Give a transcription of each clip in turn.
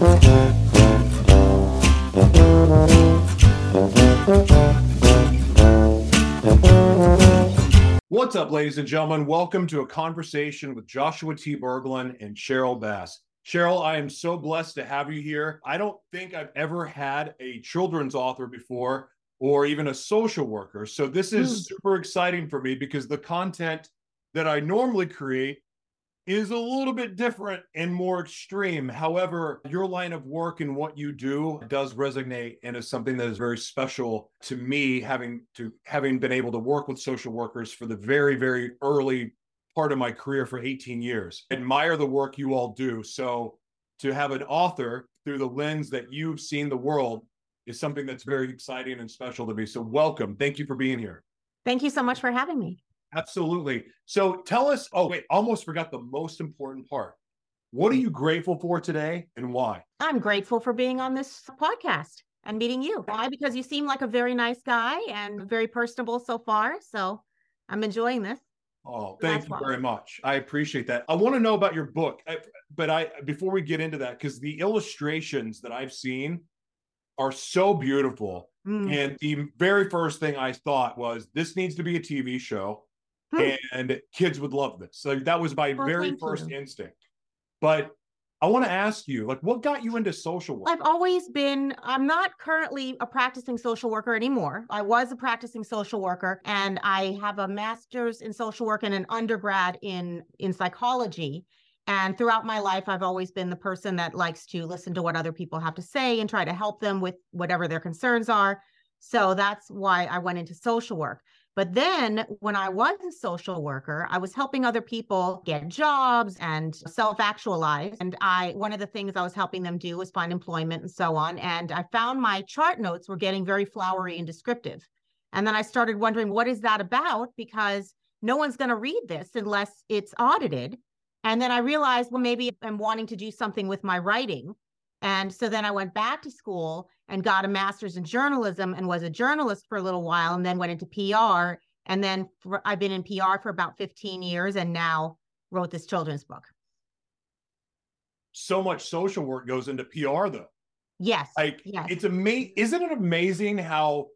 What's up, ladies and gentlemen? Welcome to a conversation with Joshua T. Berglan and Sheryl Bass. Sheryl, I am so blessed to have you here. I don't think I've ever had a children's author before or even a social worker. So this is mm. super exciting for me because the content that I normally create is a little bit different and more extreme. However, your line of work and what you do does resonate and is something that is very special to me having to having been able to work with social workers for the very very early part of my career for 18 years. admire the work you all do. So to have an author through the lens that you've seen the world is something that's very exciting and special to me. So welcome. Thank you for being here. Thank you so much for having me. Absolutely. So tell us, oh, wait, almost forgot the most important part. What are you grateful for today and why? I'm grateful for being on this podcast and meeting you. Why? Because you seem like a very nice guy and very personable so far. So I'm enjoying this. Oh, thank you very much. I appreciate that. I want to know about your book, but I before we get into that, because the illustrations that I've seen are so beautiful. Mm. And the very first thing I thought was this needs to be a TV show. Hmm. and kids would love this. So that was my well, very first you. instinct. But I want to ask you, like, what got you into social work? I've always been, I'm not currently a practicing social worker anymore. I was a practicing social worker and I have a master's in social work and an undergrad in in psychology. And throughout my life, I've always been the person that likes to listen to what other people have to say and try to help them with whatever their concerns are. So that's why I went into social work. But then when I was a social worker, I was helping other people get jobs and self-actualize. And I one of the things I was helping them do was find employment and so on. And I found my chart notes were getting very flowery and descriptive. And then I started wondering what is that about because no one's going to read this unless it's audited. And then I realized, well, maybe I'm wanting to do something with my writing. And so then I went back to school and got a master's in journalism and was a journalist for a little while and then went into PR. And then for, I've been in PR for about 15 years and now wrote this children's book. So much social work goes into PR though. Yes. Like yes. it's amazing. Isn't it amazing how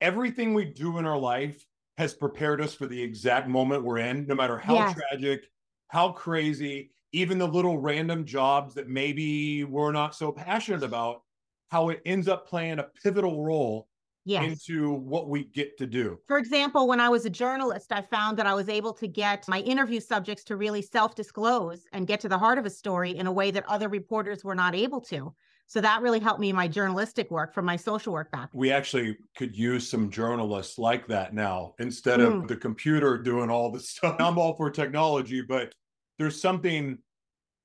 everything we do in our life has prepared us for the exact moment we're in, no matter how yes. tragic, how crazy, even the little random jobs that maybe we're not so passionate about, how it ends up playing a pivotal role yes. into what we get to do. For example, when I was a journalist, I found that I was able to get my interview subjects to really self disclose and get to the heart of a story in a way that other reporters were not able to. So that really helped me in my journalistic work from my social work back. We actually could use some journalists like that now instead of hmm. the computer doing all the stuff. I'm all for technology, but there's something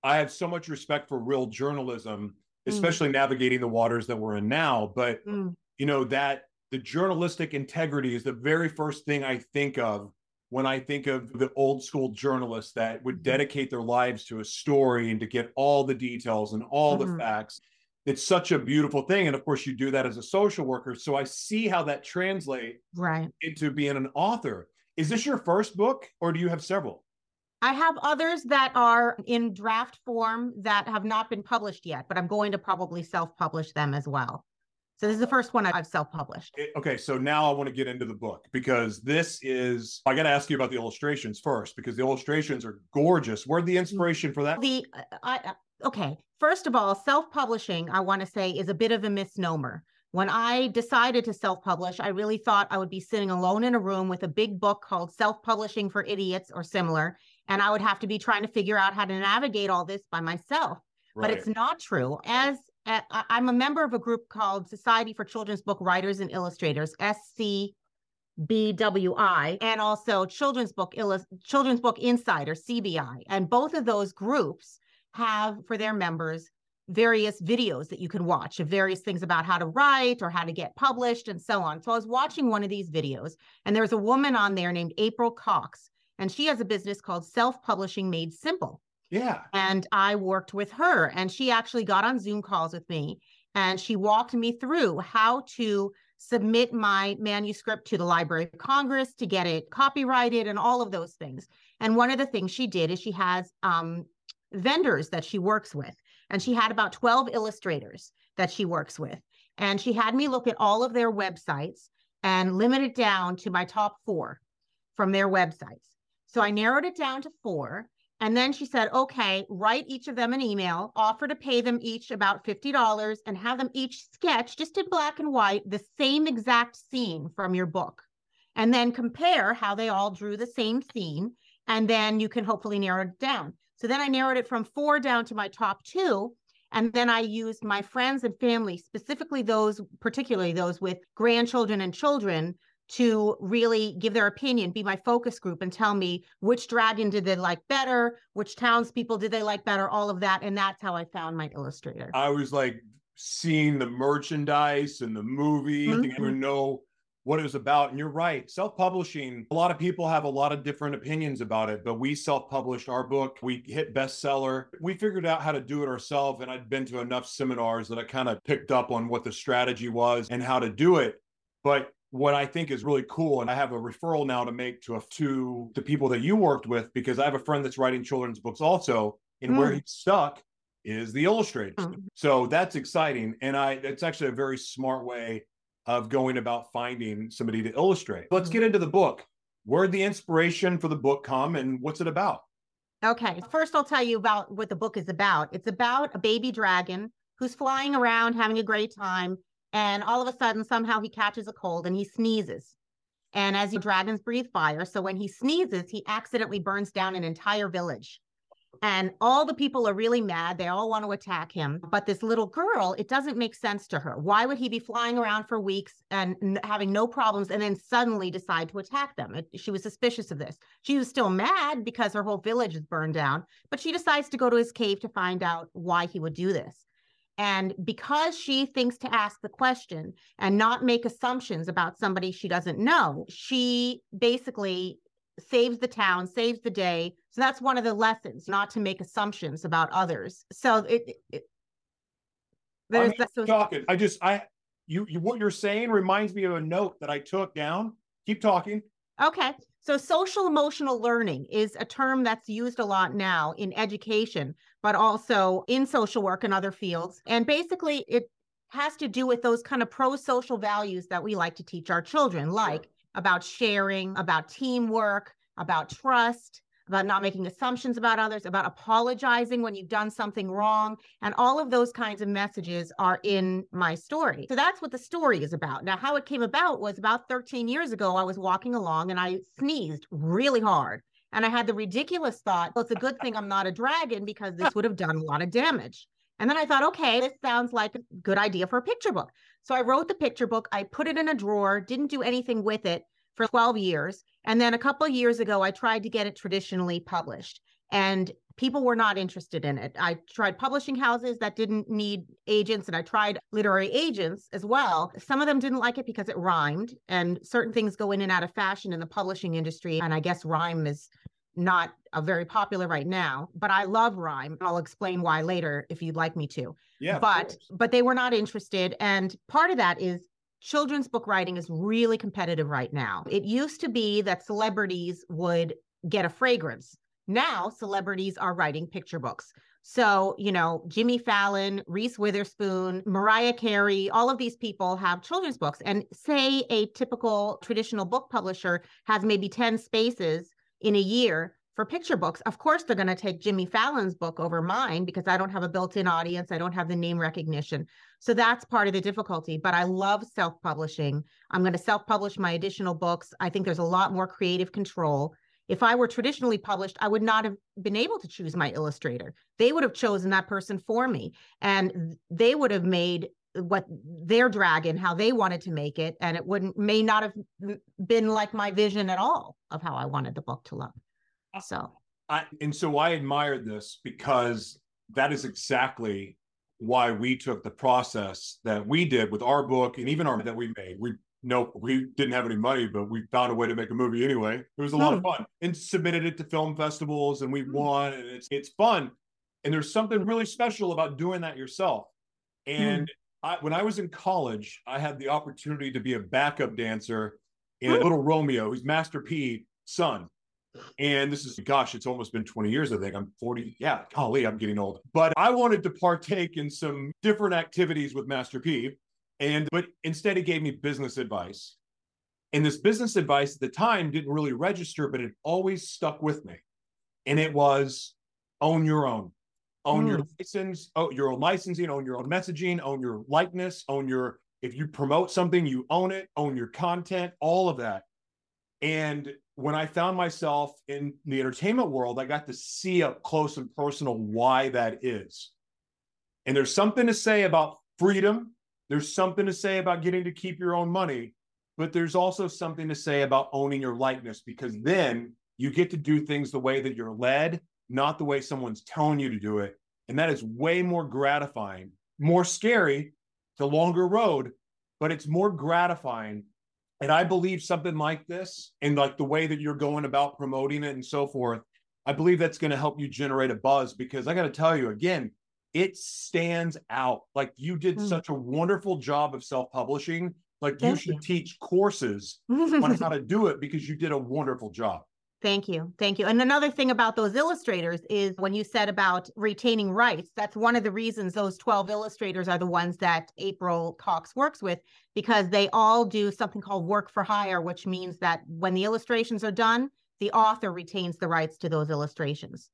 I have so much respect for real journalism, mm. especially mm. navigating the waters that we're in now. But mm. you know that the journalistic integrity is the very first thing I think of when I think of the old school journalists that would mm-hmm. dedicate their lives to a story and to get all the details and all mm-hmm. the facts. It's such a beautiful thing. And of course, you do that as a social worker. So I see how that translates right. into being an author. Is this your first book or do you have several? I have others that are in draft form that have not been published yet, but I'm going to probably self publish them as well. So this is the first one I've self-published. Eh, okay, so now I want to get into the book because this is I got to ask you about the illustrations first because the illustrations are gorgeous. Where'd the mm-hmm. inspiration for that? The I okay, first of all, self-publishing I want to say is a bit of a misnomer. When I decided to self publish, I really thought I would be sitting alone in a room with a big book called Self Publishing for Idiots or similar. And I would have to be trying to figure out how to navigate all this by myself. Right. But it's not true. As uh, I'm a member of a group called Society for Children's Book Writers and Illustrators, SCBWI, and also Children's Book Children's Book Insider, CBI. And both of those groups have for their members various videos that you can watch of various things about how to write or how to get published and so on. So I was watching one of these videos and there was a woman on there named April Cox and she has a business called Self Publishing Made Simple. Yeah. And I worked with her and she actually got on Zoom calls with me and she walked me through how to submit my manuscript to the Library of Congress to get it copyrighted and all of those things. And one of the things she did is she has um, vendors that she works with and she had about 12 illustrators that she works with. And she had me look at all of their websites and limit it down to my top four from their websites. So I narrowed it down to four. And then she said, okay, write each of them an email, offer to pay them each about $50 and have them each sketch just in black and white the same exact scene from your book. And then compare how they all drew the same scene. And then you can hopefully narrow it down. So then I narrowed it from four down to my top two. And then I used my friends and family, specifically those, particularly those with grandchildren and children, to really give their opinion, be my focus group, and tell me which dragon did they like better, which townspeople did they like better, all of that. And that's how I found my illustrator. I was like seeing the merchandise and the movie, mm-hmm. didn't even know what it was about. And you're right, self publishing, a lot of people have a lot of different opinions about it, but we self published our book. We hit bestseller. We figured out how to do it ourselves. And I'd been to enough seminars that I kind of picked up on what the strategy was and how to do it. But what I think is really cool, and I have a referral now to make to a, to the people that you worked with because I have a friend that's writing children's books also, and mm. where he's stuck is the illustrators. Mm. So that's exciting, and I it's actually a very smart way of going about finding somebody to illustrate. Let's get mm. into the book. Where'd the inspiration for the book come, and what's it about? Okay, first I'll tell you about what the book is about. It's about a baby dragon who's flying around having a great time and all of a sudden somehow he catches a cold and he sneezes. And as the dragons breathe fire so when he sneezes he accidentally burns down an entire village. And all the people are really mad. They all want to attack him. But this little girl it doesn't make sense to her. Why would he be flying around for weeks and n- having no problems and then suddenly decide to attack them? It, she was suspicious of this. She was still mad because her whole village is burned down but she decides to go to his cave to find out why he would do this and because she thinks to ask the question and not make assumptions about somebody she doesn't know, she basically saves the town, saves the day. So that's one of the lessons, not to make assumptions about others. So it, it there's I mean, talking. I just I you you what you're saying reminds me of a note that I took down. Keep talking. Okay. So, social emotional learning is a term that's used a lot now in education, but also in social work and other fields. And basically, it has to do with those kind of pro social values that we like to teach our children, like about sharing, about teamwork, about trust, about not making assumptions about others, about apologizing when you've done something wrong. And all of those kinds of messages are in my story. So that's what the story is about. Now, how it came about was about 13 years ago, I was walking along and I sneezed really hard. And I had the ridiculous thought, well, it's a good thing I'm not a dragon because this would have done a lot of damage. And then I thought, okay, this sounds like a good idea for a picture book. So I wrote the picture book, I put it in a drawer, didn't do anything with it for 12 years. And then a couple of years ago, I tried to get it traditionally published, and people were not interested in it. I tried publishing houses that didn't need agents, and I tried literary agents as well. Some of them didn't like it because it rhymed, and certain things go in and out of fashion in the publishing industry. And I guess rhyme is not a very popular right now, but I love rhyme. I'll explain why later if you'd like me to. Yeah. But but they were not interested and part of that is children's book writing is really competitive right now. It used to be that celebrities would get a fragrance. Now, celebrities are writing picture books. So, you know, Jimmy Fallon, Reese Witherspoon, Mariah Carey, all of these people have children's books. And say a typical traditional book publisher has maybe 10 spaces in a year for picture books. Of course, they're going to take Jimmy Fallon's book over mine because I don't have a built in audience. I don't have the name recognition. So that's part of the difficulty. But I love self publishing. I'm going to self publish my additional books. I think there's a lot more creative control. If I were traditionally published, I would not have been able to choose my illustrator. They would have chosen that person for me, and they would have made what their dragon how they wanted to make it and it wouldn't may not have been like my vision at all of how i wanted the book to look so I, and so i admired this because that is exactly why we took the process that we did with our book and even our that we made. We no, we didn't have any money, but we found a way to make a movie anyway. It was a lot of hmm. fun and submitted it to film festivals and we hmm. won and it's it's fun. And there's something really special about doing that yourself. And mm. I, when I was in college, I had the opportunity to be a backup dancer in. Little Romeo, who's Master P son. And this is, gosh, it's almost been 20 years, I think. I'm 40. Yeah, golly, I'm getting old. But I wanted to partake in some different activities with Master P. And, but instead, he gave me business advice. And this business advice at the time didn't really register, but it always stuck with me. And it was own your own, own mm. your license, oh, your own licensing, own your own messaging, own your likeness, own your, if you promote something, you own it, own your content, all of that. And when I found myself in the entertainment world, I got to see up close and personal why that is. And there's something to say about freedom. There's something to say about getting to keep your own money, but there's also something to say about owning your likeness because then you get to do things the way that you're led, not the way someone's telling you to do it. And that is way more gratifying, more scary, the longer road, but it's more gratifying and I believe something like this and like the way that you're going about promoting it and so forth, I believe that's going to help you generate a buzz because I got to tell you again, it stands out. Like you did mm. such a wonderful job of self publishing. Like Thank you should you. teach courses on how to do it because you did a wonderful job. Thank you. Thank you. And another thing about those illustrators is when you said about retaining rights, that's one of the reasons those 12 illustrators are the ones that April Cox works with because they all do something called work for hire, which means that when the illustrations are done, the author retains the rights to those illustrations.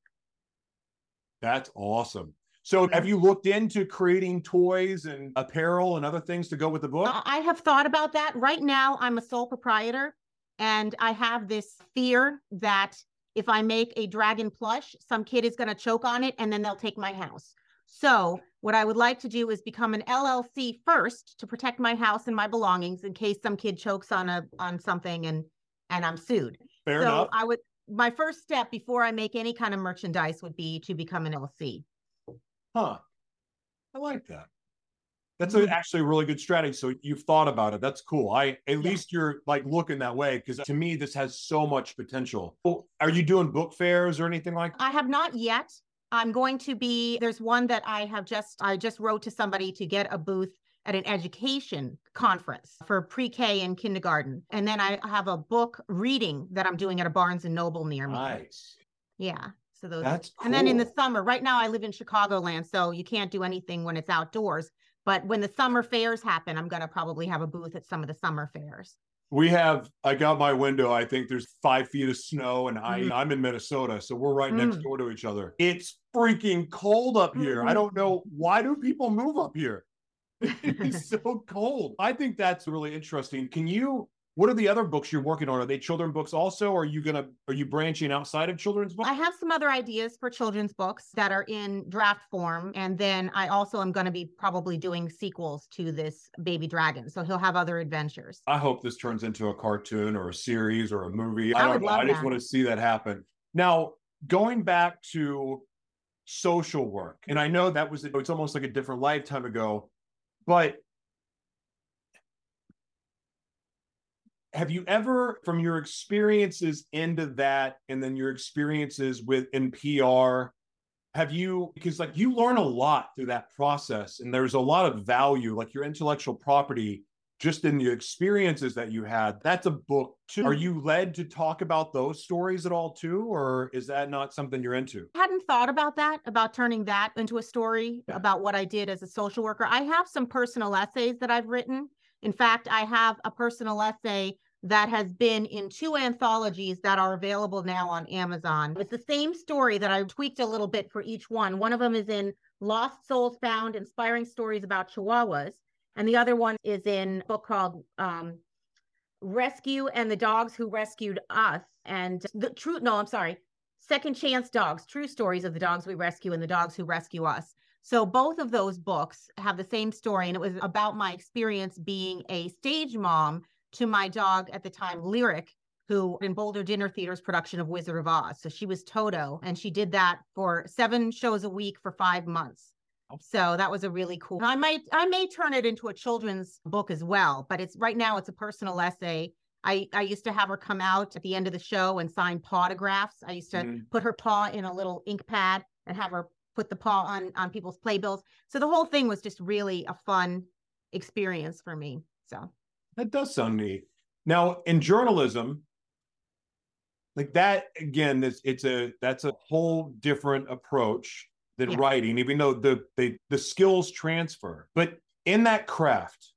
That's awesome. So, have mm-hmm. you looked into creating toys and apparel and other things to go with the book? I have thought about that. Right now, I'm a sole proprietor. And I have this fear that if I make a dragon plush, some kid is going to choke on it and then they'll take my house. So, what I would like to do is become an LLC first to protect my house and my belongings in case some kid chokes on a on something and and I'm sued. Fair so enough. I would my first step before I make any kind of merchandise would be to become an LLC. Huh. I like that. That's a, actually a really good strategy. So you've thought about it. That's cool. I at yeah. least you're like looking that way because to me this has so much potential. Well, are you doing book fairs or anything like that? I have not yet. I'm going to be there's one that I have just I just wrote to somebody to get a booth at an education conference for pre-K and kindergarten. And then I have a book reading that I'm doing at a Barnes and Noble near me. Nice. Yeah. So those That's cool. And then in the summer, right now I live in Chicagoland, so you can't do anything when it's outdoors. But when the summer fairs happen, I'm going to probably have a booth at some of the summer fairs. We have, I got my window. I think there's five feet of snow, and I, mm. I'm in Minnesota. So we're right mm. next door to each other. It's freaking cold up here. Mm-hmm. I don't know why do people move up here? it's so cold. I think that's really interesting. Can you what are the other books you're working on? Are they children books also? Or are you gonna are you branching outside of children's books? I have some other ideas for children's books that are in draft form. And then I also am gonna be probably doing sequels to this baby dragon. So he'll have other adventures. I hope this turns into a cartoon or a series or a movie. I, I don't know. I just want to see that happen. Now, going back to social work, and I know that was it's almost like a different lifetime ago, but have you ever from your experiences into that and then your experiences with in pr have you because like you learn a lot through that process and there's a lot of value like your intellectual property just in the experiences that you had. That's a book too. Are you led to talk about those stories at all too or is that not something you're into? I hadn't thought about that about turning that into a story yeah. about what i did as a social worker. I have some personal essays that i've written. In fact, I have a personal essay that has been in two anthologies that are available now on Amazon. It's the same story that I tweaked a little bit for each one. One of them is in Lost Souls Found Inspiring Stories About Chihuahuas. And the other one is in a book called um, Rescue and the Dogs Who Rescued Us. And the true, no, I'm sorry, Second Chance Dogs, True Stories of the Dogs We Rescue and the Dogs Who Rescue Us. So both of those books have the same story. And it was about my experience being a stage mom to my dog at the time, Lyric, who in Boulder Dinner Theater's production of Wizard of Oz. So she was Toto, and she did that for seven shows a week for five months. Oh. So that was a really cool. I might I may turn it into a children's book as well, but it's right now it's a personal essay. I, I used to have her come out at the end of the show and sign autographs. I used to mm-hmm. put her paw in a little ink pad and have her put the paw on on people's playbills. So the whole thing was just really a fun experience for me. So that does sound neat. Now, in journalism, like that again it's, it's a that's a whole different approach than Yeah. writing even though the they the skills transfer but in that craft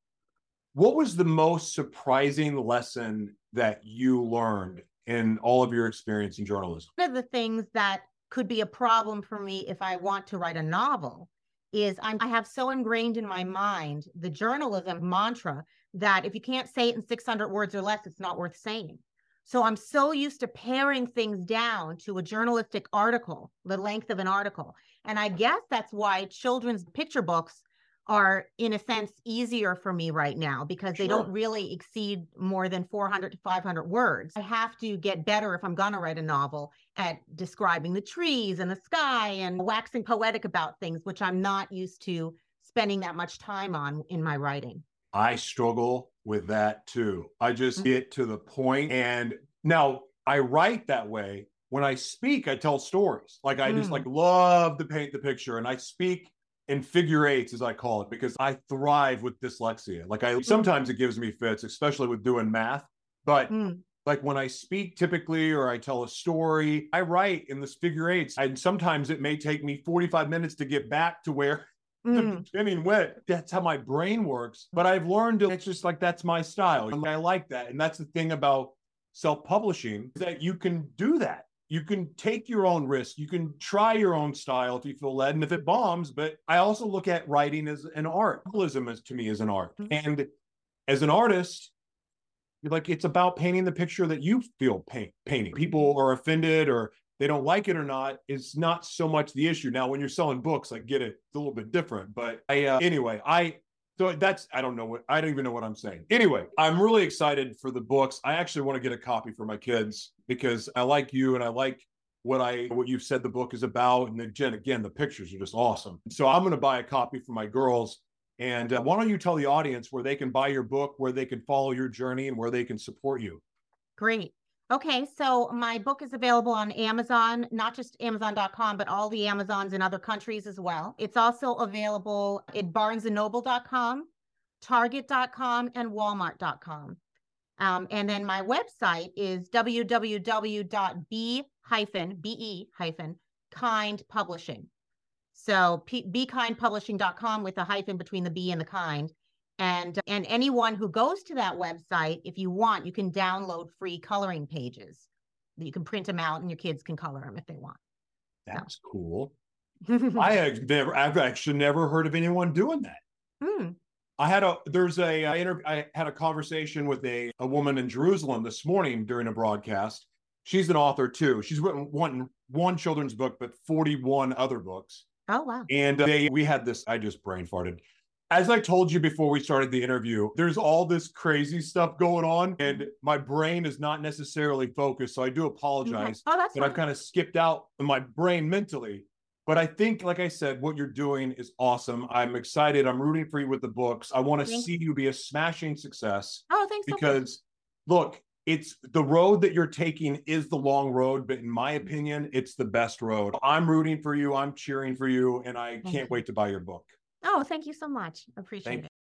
what was the most surprising lesson that you learned in all of your experience in journalism one of the things that could be a problem for me if I want to write a novel is I'm, I have so ingrained in my mind the journalism mantra that if you can't say it in 600 words or less, it's not worth saying. So I'm so used to paring things down to a journalistic article, the length of an article. And I guess that's why children's picture books are, in a sense, easier for me right now because they don't really exceed more than 400 to 500 words. I have to get better if I'm going to write a novel at describing the trees and the sky and waxing poetic about things, which I'm not used to spending that much time on in my writing. I struggle with that too. I just Mhm. get to the point and now I write that way. When I speak, I tell stories. Like I just Mm. like love to paint the picture and I speak in figure eights as I call it because I thrive with dyslexia. Like I sometimes it gives me fits, especially with doing math, but Mm. like when I speak typically or I tell a story, I write in this figure eights and sometimes it may take me 45 minutes to get back to where Mm. beginning went. That's how my brain works. But I've learned to, it's just like that's my style. And I like that. And that's the thing about self-publishing that you can do that. You can take your own risk. You can try your own style if you feel led. And if it bombs, but I also look at writing as an art. Journalism is to me is an art. Mhm. And as an artist, like it's about painting the picture that you feel paint, painting. People are offended or they don't like it or not is not so much the issue. Now, when you're selling books, I get it; it's a little bit different. But I, uh, anyway, I so that's I don't know what I don't even know what I'm saying. Anyway, I'm really excited for the books. I actually want to get a copy for my kids because I like you and I like what I what you've said the book is about. And again, again, the pictures are just awesome. So I'm going to buy a copy for my girls. And uh, why don't you tell the audience where they can buy your book, where they can follow your journey, and where they can support you? Great. Okay, so my book is available on Amazon, not just Amazon.com, but all the Amazons in other countries as well. It's also available at barnesandnoble.com, target.com, and walmart.com. Um, and then my website is www.b hyphen be hyphen kind publishing. So p- bekindpublishing.com with a hyphen between the B and the kind. And and anyone who goes to that website, if you want, you can download free coloring pages. You can print them out and your kids can color them if they want. That's cool. I have never, I've actually never heard of anyone doing that. Hmm. I had a there's a I, inter, I had a conversation with a a woman in Jerusalem this morning during a broadcast. She's an author too. She's written one one children's book, but 41 other books. Oh wow. And uh, they we had this. I just brain farted. As I told you before we started the interview, there's all this crazy stuff going on, and mm-hmm. my brain is not necessarily focused. So I do apologize Oh, that's but I've kind of skipped out in my brain mentally. But I think, like I said, what you're doing is awesome. I'm excited. I'm rooting for you with the books. I want to Thank see you be a smashing success Oh, thanks so because, look, it's the road that you're taking is the long road, but in my mm-hmm. opinion, it's the best road. I'm rooting for you. I'm cheering for you, and I can't wait to buy your book. Oh, thank you so much. Appreciate Thank it.